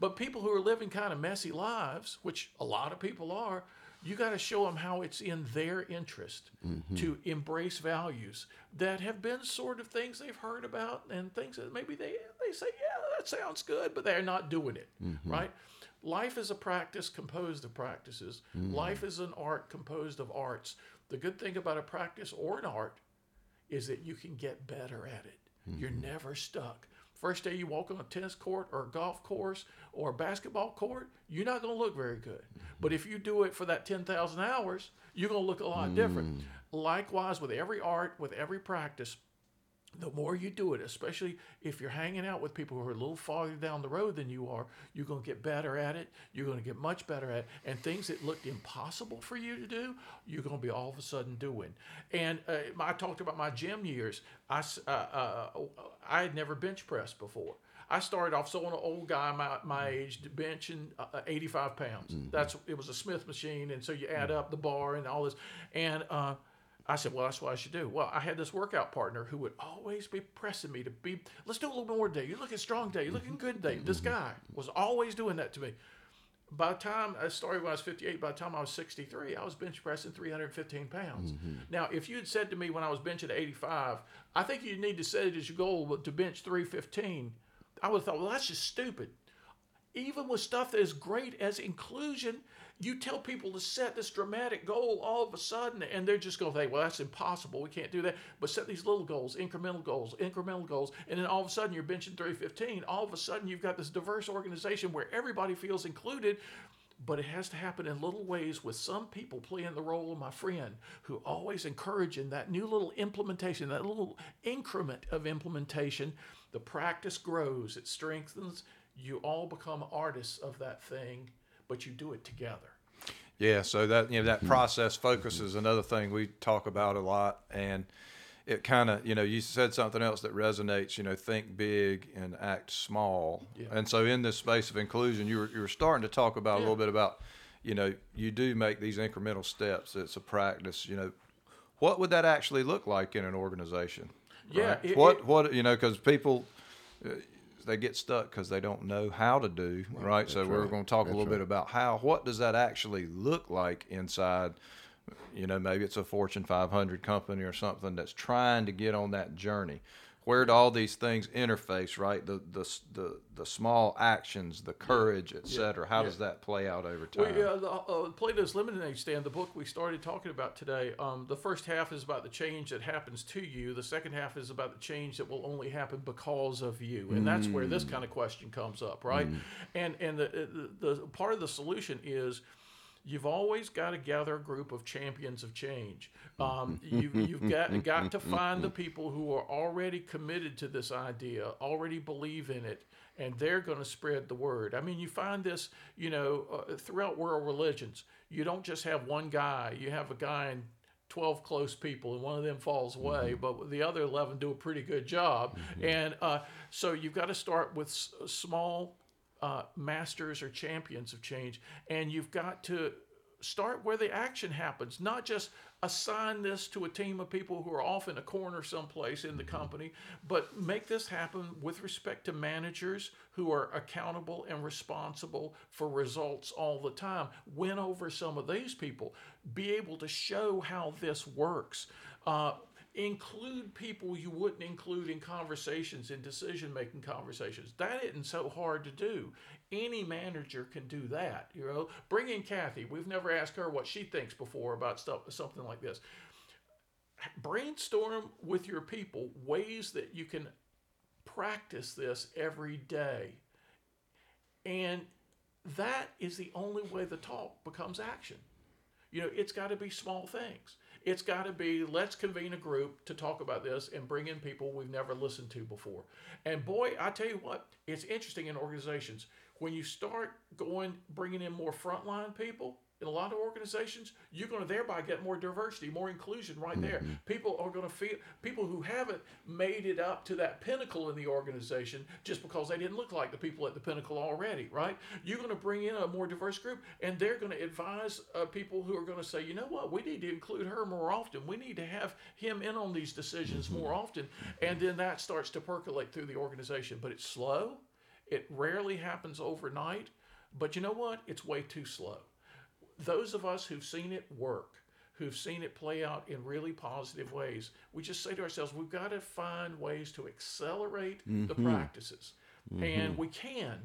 But people who are living kind of messy lives, which a lot of people are, you got to show them how it's in their interest mm-hmm. to embrace values that have been sort of things they've heard about and things that maybe they, they say, yeah, that sounds good, but they're not doing it, mm-hmm. right? Life is a practice composed of practices. Mm-hmm. Life is an art composed of arts. The good thing about a practice or an art is that you can get better at it. You're never stuck. First day you walk on a tennis court or a golf course or a basketball court, you're not going to look very good. Mm-hmm. But if you do it for that 10,000 hours, you're going to look a lot mm. different. likewise with every art, with every practice, the more you do it, especially if you're hanging out with people who are a little farther down the road than you are, you're going to get better at it. You're going to get much better at it. And things that looked impossible for you to do, you're going to be all of a sudden doing. And uh, I talked about my gym years. I, uh, uh, I had never bench pressed before. I started off so an old guy my, my age benching uh, 85 pounds. Mm-hmm. That's it was a Smith machine, and so you add up the bar and all this. And uh, I said, well, that's what I should do. Well, I had this workout partner who would always be pressing me to be, let's do a little more today. You're looking strong today. You're looking good today. This guy was always doing that to me. By the time I started when I was 58, by the time I was 63, I was bench pressing 315 pounds. Mm-hmm. Now, if you had said to me when I was benching 85, I think you need to set it as your goal to bench 315, I would have thought, well, that's just stupid. Even with stuff that is great as inclusion, you tell people to set this dramatic goal all of a sudden, and they're just going to think, well, that's impossible. We can't do that. But set these little goals, incremental goals, incremental goals, and then all of a sudden you're benching 315. All of a sudden you've got this diverse organization where everybody feels included. But it has to happen in little ways with some people playing the role of my friend who always encouraging that new little implementation, that little increment of implementation. The practice grows, it strengthens. You all become artists of that thing but you do it together. Yeah, so that you know that hmm. process focus is another thing we talk about a lot, and it kind of you know you said something else that resonates. You know, think big and act small. Yeah. And so in this space of inclusion, you were you were starting to talk about yeah. a little bit about, you know, you do make these incremental steps. It's a practice. You know, what would that actually look like in an organization? Yeah. Right? It, what it, what you know because people they get stuck because they don't know how to do right. right? So we're going to talk That's a little right. bit about how. What does that actually look like inside? You know, maybe it's a Fortune 500 company or something that's trying to get on that journey where do all these things interface right the the the, the small actions the courage etc how yeah. does that play out over time well, yeah, the, uh, plato's lemonade stand the book we started talking about today um, the first half is about the change that happens to you the second half is about the change that will only happen because of you and mm. that's where this mm. kind of question comes up right mm. and and the, the, the part of the solution is you've always got to gather a group of champions of change. Um, you, you've got, got to find the people who are already committed to this idea, already believe in it, and they're going to spread the word. I mean, you find this, you know, uh, throughout world religions. You don't just have one guy, you have a guy and 12 close people, and one of them falls away, mm-hmm. but the other 11 do a pretty good job. Mm-hmm. And uh, so you've got to start with s- small uh, masters or champions of change, and you've got to start where the action happens, not just assign this to a team of people who are off in a corner someplace in the company, but make this happen with respect to managers who are accountable and responsible for results all the time. Win over some of these people, be able to show how this works. Uh, include people you wouldn't include in conversations in decision making conversations. That isn't so hard to do. Any manager can do that you know. Bring in kathy. We've never asked her what she thinks before about stuff something like this. Brainstorm with your people ways that you can practice this every day. And that is the only way the talk becomes action. You know it's got to be small things it's got to be let's convene a group to talk about this and bring in people we've never listened to before. And boy, I tell you what, it's interesting in organizations when you start going bringing in more frontline people in a lot of organizations, you're going to thereby get more diversity, more inclusion right there. Mm-hmm. People are going to feel people who haven't made it up to that pinnacle in the organization just because they didn't look like the people at the pinnacle already, right? You're going to bring in a more diverse group, and they're going to advise uh, people who are going to say, you know what, we need to include her more often. We need to have him in on these decisions mm-hmm. more often, and then that starts to percolate through the organization. But it's slow. It rarely happens overnight. But you know what? It's way too slow those of us who've seen it work, who've seen it play out in really positive ways, we just say to ourselves, we've got to find ways to accelerate mm-hmm. the practices. Mm-hmm. And we can,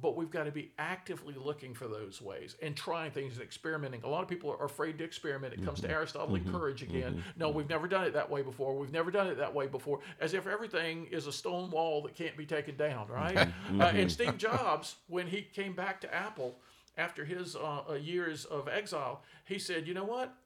but we've got to be actively looking for those ways and trying things and experimenting. A lot of people are afraid to experiment. It mm-hmm. comes to mm-hmm. Aristotle and mm-hmm. courage again. Mm-hmm. No, we've never done it that way before. We've never done it that way before, as if everything is a stone wall that can't be taken down, right? uh, and Steve Jobs, when he came back to Apple, after his uh, uh, years of exile, he said, "You know what?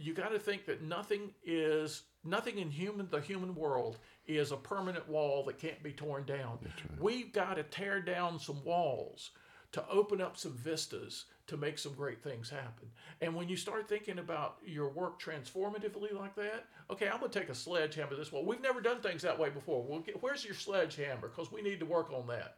you got to think that nothing is nothing in human the human world is a permanent wall that can't be torn down. We've got to tear down some walls to open up some vistas to make some great things happen. And when you start thinking about your work transformatively like that, okay, I'm going to take a sledgehammer this way. We've never done things that way before. We'll get, where's your sledgehammer? Because we need to work on that.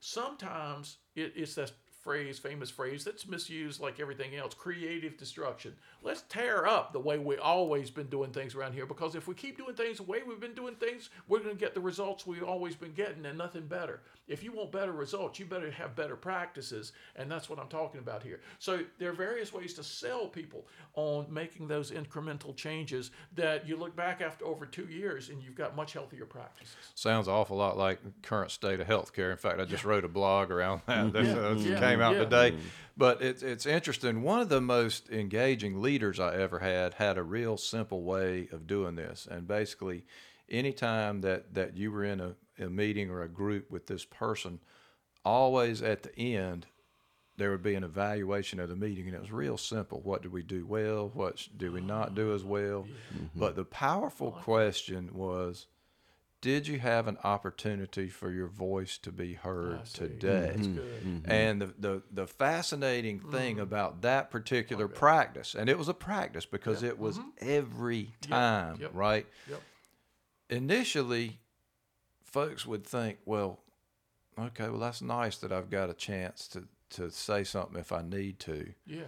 Sometimes it, it's that phrase, famous phrase that's misused like everything else creative destruction. Let's tear up the way we always been doing things around here because if we keep doing things the way we've been doing things, we're going to get the results we've always been getting and nothing better. If you want better results, you better have better practices, and that's what I'm talking about here. So there are various ways to sell people on making those incremental changes that you look back after over two years and you've got much healthier practices. Sounds awful lot like current state of healthcare. In fact, I just wrote a blog around that that Yeah. uh, Yeah. Came out Yeah. today. Mm-hmm. But it's it's interesting. One of the most engaging leaders I ever had had a real simple way of doing this, and basically, anytime that that you were in a, a meeting or a group with this person, always at the end there would be an evaluation of the meeting, and it was real simple. What did we do well? What do we not do as well? But the powerful question was, did you have an opportunity for your voice to be heard I see. today? That's good. Mm-hmm. Mm-hmm. And the, the, the fascinating thing mm-hmm. about that particular practice, and it was a practice because it was every time, Yep. right? Yep. Initially, folks would think, well, okay, well, that's nice that I've got a chance to, to say something if I need to. Yeah.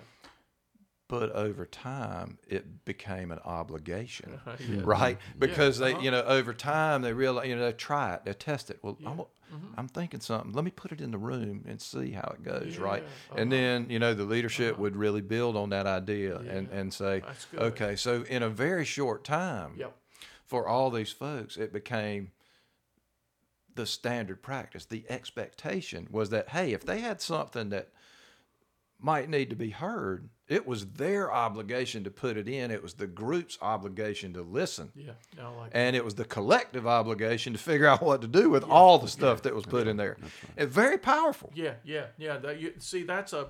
But over time, it became an obligation Yeah. right? Because they, uh-huh. you know, over time they realize, you know, they try it, they test it. Well, I'm, Mm-hmm. I'm thinking something. Let me put it in the room and see how it goes, right? Yeah, And then, you know, the leadership would really build on that idea and Yeah, and say, okay, so in a very short time, Yep. for all these folks, it became the standard practice. The expectation was that, hey, if they had something that might need to be heard, it was their obligation to put it in. It was the group's obligation to listen. Yeah. I like And it was the collective obligation to figure out what to do with all the stuff that was put in there. It's very powerful. Yeah, yeah, yeah. That you see, that's a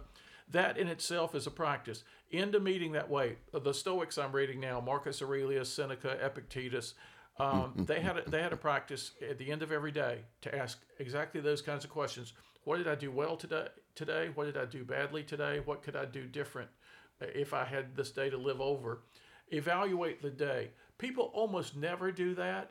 that in itself is a practice. End a meeting that way. The Stoics I'm reading now, Marcus Aurelius, Seneca, Epictetus. Um, they had a, they had a practice at the end of every day to ask exactly those kinds of questions. What did I do well today? Today, what did I do badly today? What could I do different uh, if I had this day to live over? Evaluate the day. People almost never do that.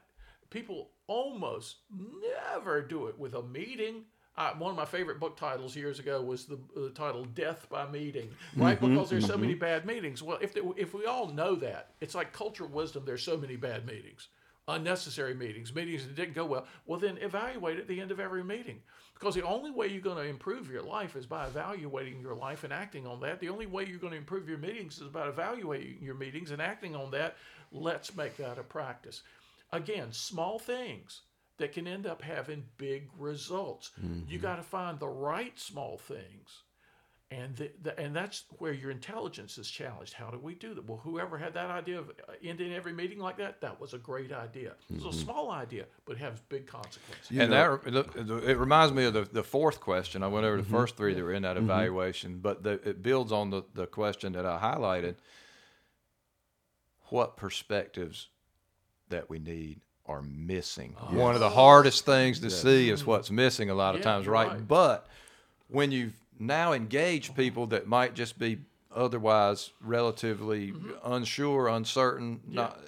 People almost never do it with a meeting. I, one of my favorite book titles years ago was the, the title "Death by Meeting," right? Mm-hmm. Because there's so mm-hmm. many bad meetings. Well, if if we all know that, it's like cultural wisdom. There's so many bad meetings, unnecessary meetings, meetings that didn't go well. Well, then evaluate at the end of every meeting, because the only way you're going to improve your life is by evaluating your life and acting on that. The only way you're going to improve your meetings is by evaluating your meetings and acting on that. Let's make that a practice. Again, small things that can end up having big results. You mm-hmm. got to find the right small things. And the, the, and that's where your intelligence is challenged. How do we do that? Well, whoever had that idea of uh, ending every meeting like that, that was a great idea. It's a small idea, but it has big consequences. and that it reminds me of the, the fourth question. I went over the first three that were in that Mm-hmm. evaluation, but the, it builds on the, the question that I highlighted. What perspectives that we need are missing? One of the hardest things to see is what's missing a lot of Oh. Yeah, times, right? right. But when you've now engage people that might just be otherwise relatively Mm-hmm. unsure, uncertain, not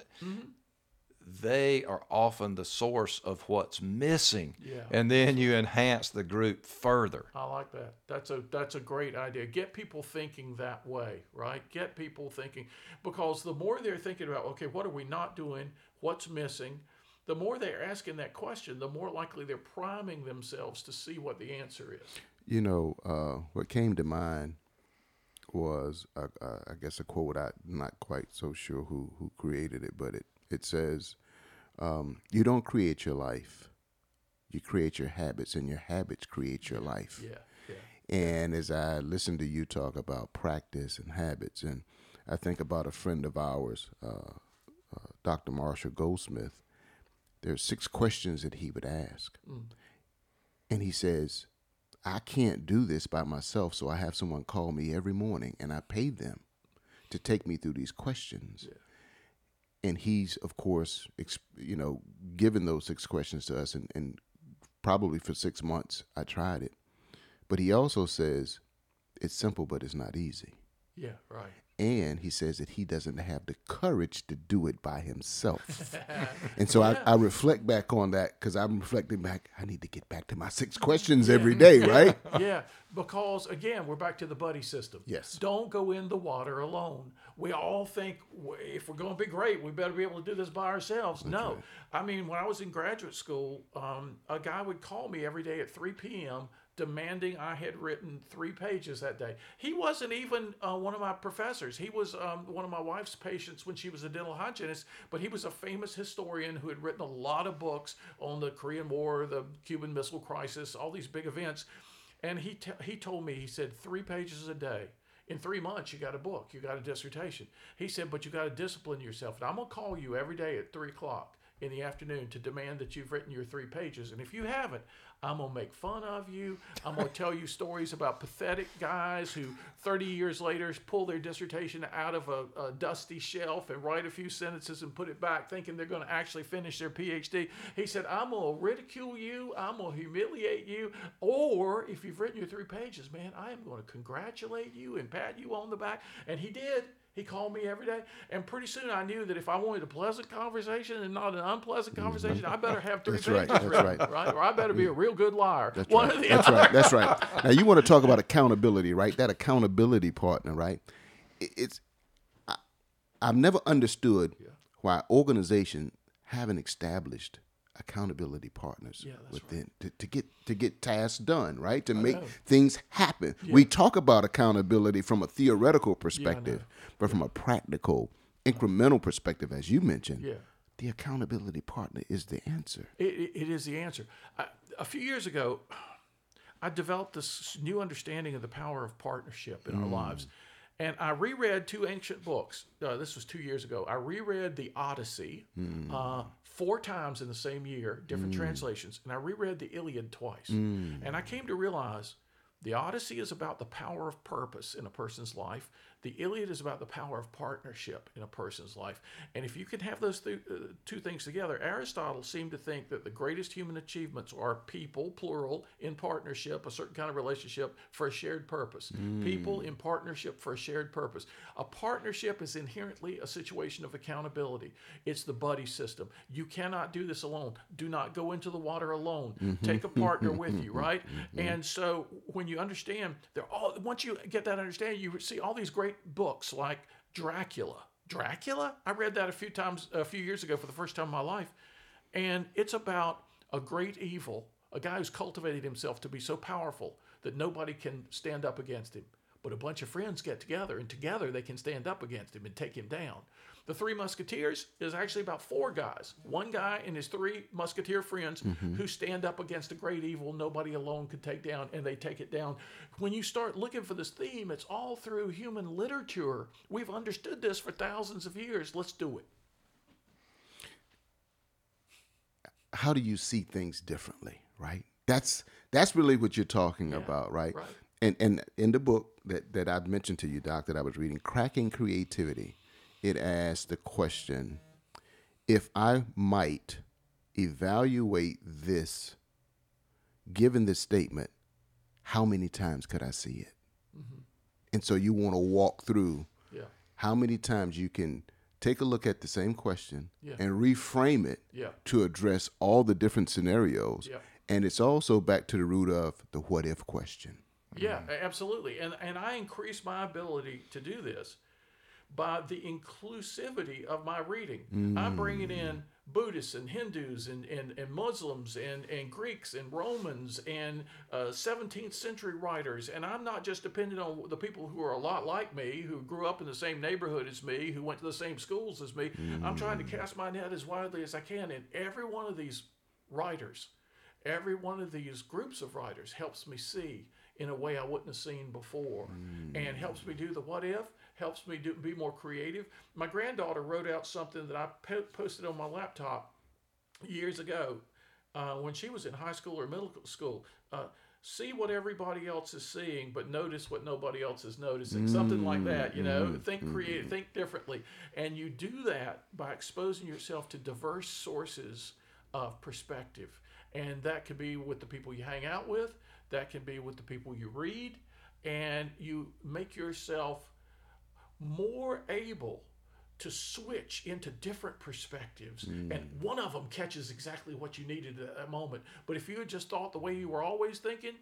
they are often the source of what's missing. Yeah. And then you enhance the group further. I like that. That's a that's a great idea. Get people thinking that way, right? Get people thinking because the more they're thinking about, okay, what are we not doing? What's missing? The more they're asking that question, the more likely they're priming themselves to see what the answer is. You know, uh, what came to mind was, uh, uh, I guess, a quote. I'm not quite so sure who, who created it, but it, it says, um, You don't create your life, you create your habits, and your habits create your life. Yeah, yeah. And as I listen to you talk about practice and habits, and I think about a friend of ours, uh, uh, Dr. Marshall Goldsmith, there's six questions that he would ask. And he says, I can't do this by myself, so I have someone call me every morning and I pay them to take me through these questions. And he's, of course, ex- you know, given those six questions to us, and, and probably for six months I tried it. But he also says it's simple, but it's not easy. Yeah, right. And he says that he doesn't have the courage to do it by himself. and so I, I reflect back on that because I'm reflecting back. I need to get back to my six questions every day, right? yeah, because again, we're back to the buddy system. Yes. Don't go in the water alone. We all think if we're going to be great, we better be able to do this by ourselves. no. I mean, when I was in graduate school, um, a guy would call me every day at 3 p.m. demanding I had written three pages that day. He wasn't even uh, one of my professors. He was um, one of my wife's patients when she was a dental hygienist, but he was a famous historian who had written a lot of books on the Korean War, the Cuban Missile Crisis, all these big events. And he, t- he told me, he said, three pages a day. In three months, you got a book, you got a dissertation. He said, but you got to discipline yourself. And I'm going to call you every day at three o'clock in the afternoon to demand that you've written your three pages. And if you haven't, I'm going to make fun of you. I'm going to tell you stories about pathetic guys who 30 years later pull their dissertation out of a, a dusty shelf and write a few sentences and put it back thinking they're going to actually finish their PhD. He said, I'm going to ridicule you. I'm going to humiliate you. Or if you've written your three pages, man, I am going to congratulate you and pat you on the back. And he did. He called me every day, and pretty soon I knew that if I wanted a pleasant conversation and not an unpleasant conversation, I better have three That's right, pages that's written, right. Or I better be a real good liar. That's One right. or the That's other. right. That's right. Now you want to talk about accountability, right? That accountability partner, right? It's I, I've never understood why organizations haven't established accountability partners Yeah, within to, to get to get tasks done, right? To make know. things happen. We talk about accountability from a theoretical perspective, but from a practical, incremental perspective, as you mentioned, Yeah. the accountability partner is the answer. It, it, it is the answer. I, a few years ago, I developed this new understanding of the power of partnership in our lives. And I reread two ancient books. Uh, this was two years ago. I reread the Odyssey uh, four times in the same year, different mm. translations. And I reread the Iliad twice. Mm. And I came to realize the Odyssey is about the power of purpose in a person's life. The Iliad is about the power of partnership in a person's life. And if you can have those th- uh, two things together, Aristotle seemed to think that the greatest human achievements are people, plural, in partnership, a certain kind of relationship for a shared purpose. Mm. People in partnership for a shared purpose. A partnership is inherently a situation of accountability. It's the buddy system. You cannot do this alone. Do not go into the water alone. Mm-hmm. Take a partner with you, right? Mm-hmm. And so when you understand, they're all once you get that understanding, you see all these great books like Dracula. Dracula? I read that a few times a few years ago for the first time in my life. And it's about a great evil, a guy who's cultivated himself to be so powerful that nobody can stand up against him. But a bunch of friends get together, and together they can stand up against him and take him down. The Three Musketeers is actually about four guys. One guy and his three musketeer friends mm-hmm. who stand up against a great evil nobody alone could take down, and they take it down. When you start looking for this theme, it's all through human literature. We've understood this for thousands of years. Let's do it. how do you see things differently right that's that's really what you're talking about right? right. and and in the book that that i've mentioned to you doc that i was reading cracking creativity it asks the question if i might evaluate this given this statement how many times could i see it mm-hmm. and so you want to walk through Yeah. how many times you can take a look at the same question Yeah. and reframe it Yeah. to address all the different scenarios. And it's also back to the root of the what if question. Yeah, absolutely. And and I increase my ability to do this by the inclusivity of my reading. I'm bringing in mm. Buddhists and Hindus and, and, and Muslims and, and Greeks and Romans and uh, 17th century writers. And I'm not just dependent on the people who are a lot like me, who grew up in the same neighborhood as me, who went to the same schools as me. I'm trying to mm. cast my net as widely as I can. And every one of these writers, every one of these groups of writers helps me see in a way I wouldn't have seen before mm. and helps me do the what if, helps me do, be more creative. My granddaughter wrote out something that I po- posted on my laptop years ago uh, when she was in high school or middle school. Uh, see what everybody else is seeing, but notice what nobody else is noticing. Something like that, you know. Think creative, think differently, and you do that by exposing yourself to diverse sources of perspective, and that could be with the people you hang out with, that can be with the people you read, and you make yourself more able to switch into different perspectives and one of them catches exactly what you needed at that moment but if you had just thought the way you were always thinking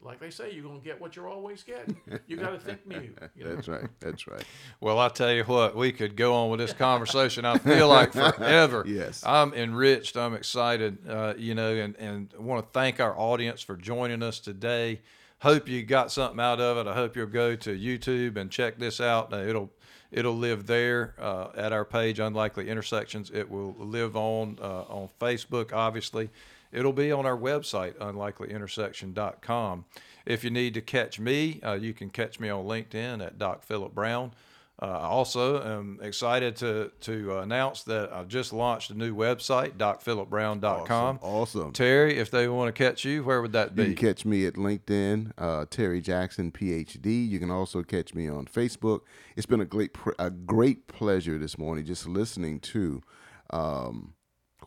like they say you're going to get what you're always getting you got to think new you know? That's right. That's right. Well, I tell you what, we could go on with this conversation. I feel like forever. Yes. I'm enriched. I'm excited. Uh, you know, and and want to thank our audience for joining us today. Hope you got something out of it. I hope you'll go to YouTube and check this out. It'll it'll live there uh, at our page, Unlikely Intersections. It will live on uh, on Facebook, obviously. It'll be on our website, unlikelyintersection.com. If you need to catch me, uh, you can catch me on LinkedIn at Doc Philip Brown. Uh, I also am excited to to announce that I've just launched a new website, docphilipbrown.com. Awesome. Terry, if they want to catch you, where would that be? You can catch me at LinkedIn, uh, Terry Jackson, PhD. You can also catch me on Facebook. It's been a great, pr- a great pleasure this morning just listening to um,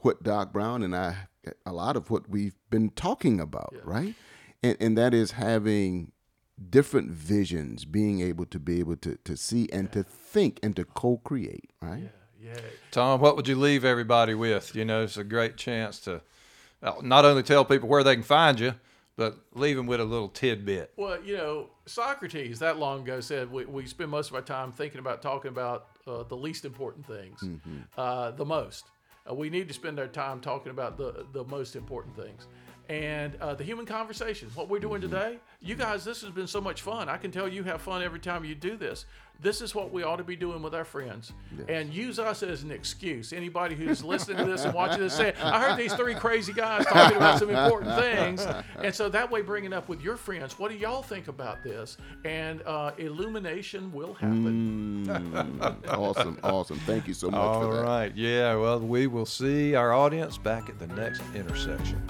what Doc Brown and I, a lot of what we've been talking about, right? And, and that is having different visions, being able to be able to, to see and to think and to co-create, right? yeah Tom, what would you leave everybody with? You know, it's a great chance to uh, not only tell people where they can find you, but leave them with a little tidbit. Well, you know, Socrates that long ago said we, we spend most of our time thinking about talking about uh, the least important things, uh, the most. Uh, we need to spend our time talking about the the most important things. And uh, the human conversation, what we're doing today, you guys, this has been so much fun. I can tell you have fun every time you do this. This is what we ought to be doing with our friends. And use us as an excuse. Anybody who's listening to this and watching this say, I heard these three crazy guys talking about some important things. And so that way, bring it up with your friends. What do y'all think about this? And uh, illumination will happen. Mm, awesome, awesome. Thank you so much All for that. right. Yeah. Well, we will see our audience back at the next intersection.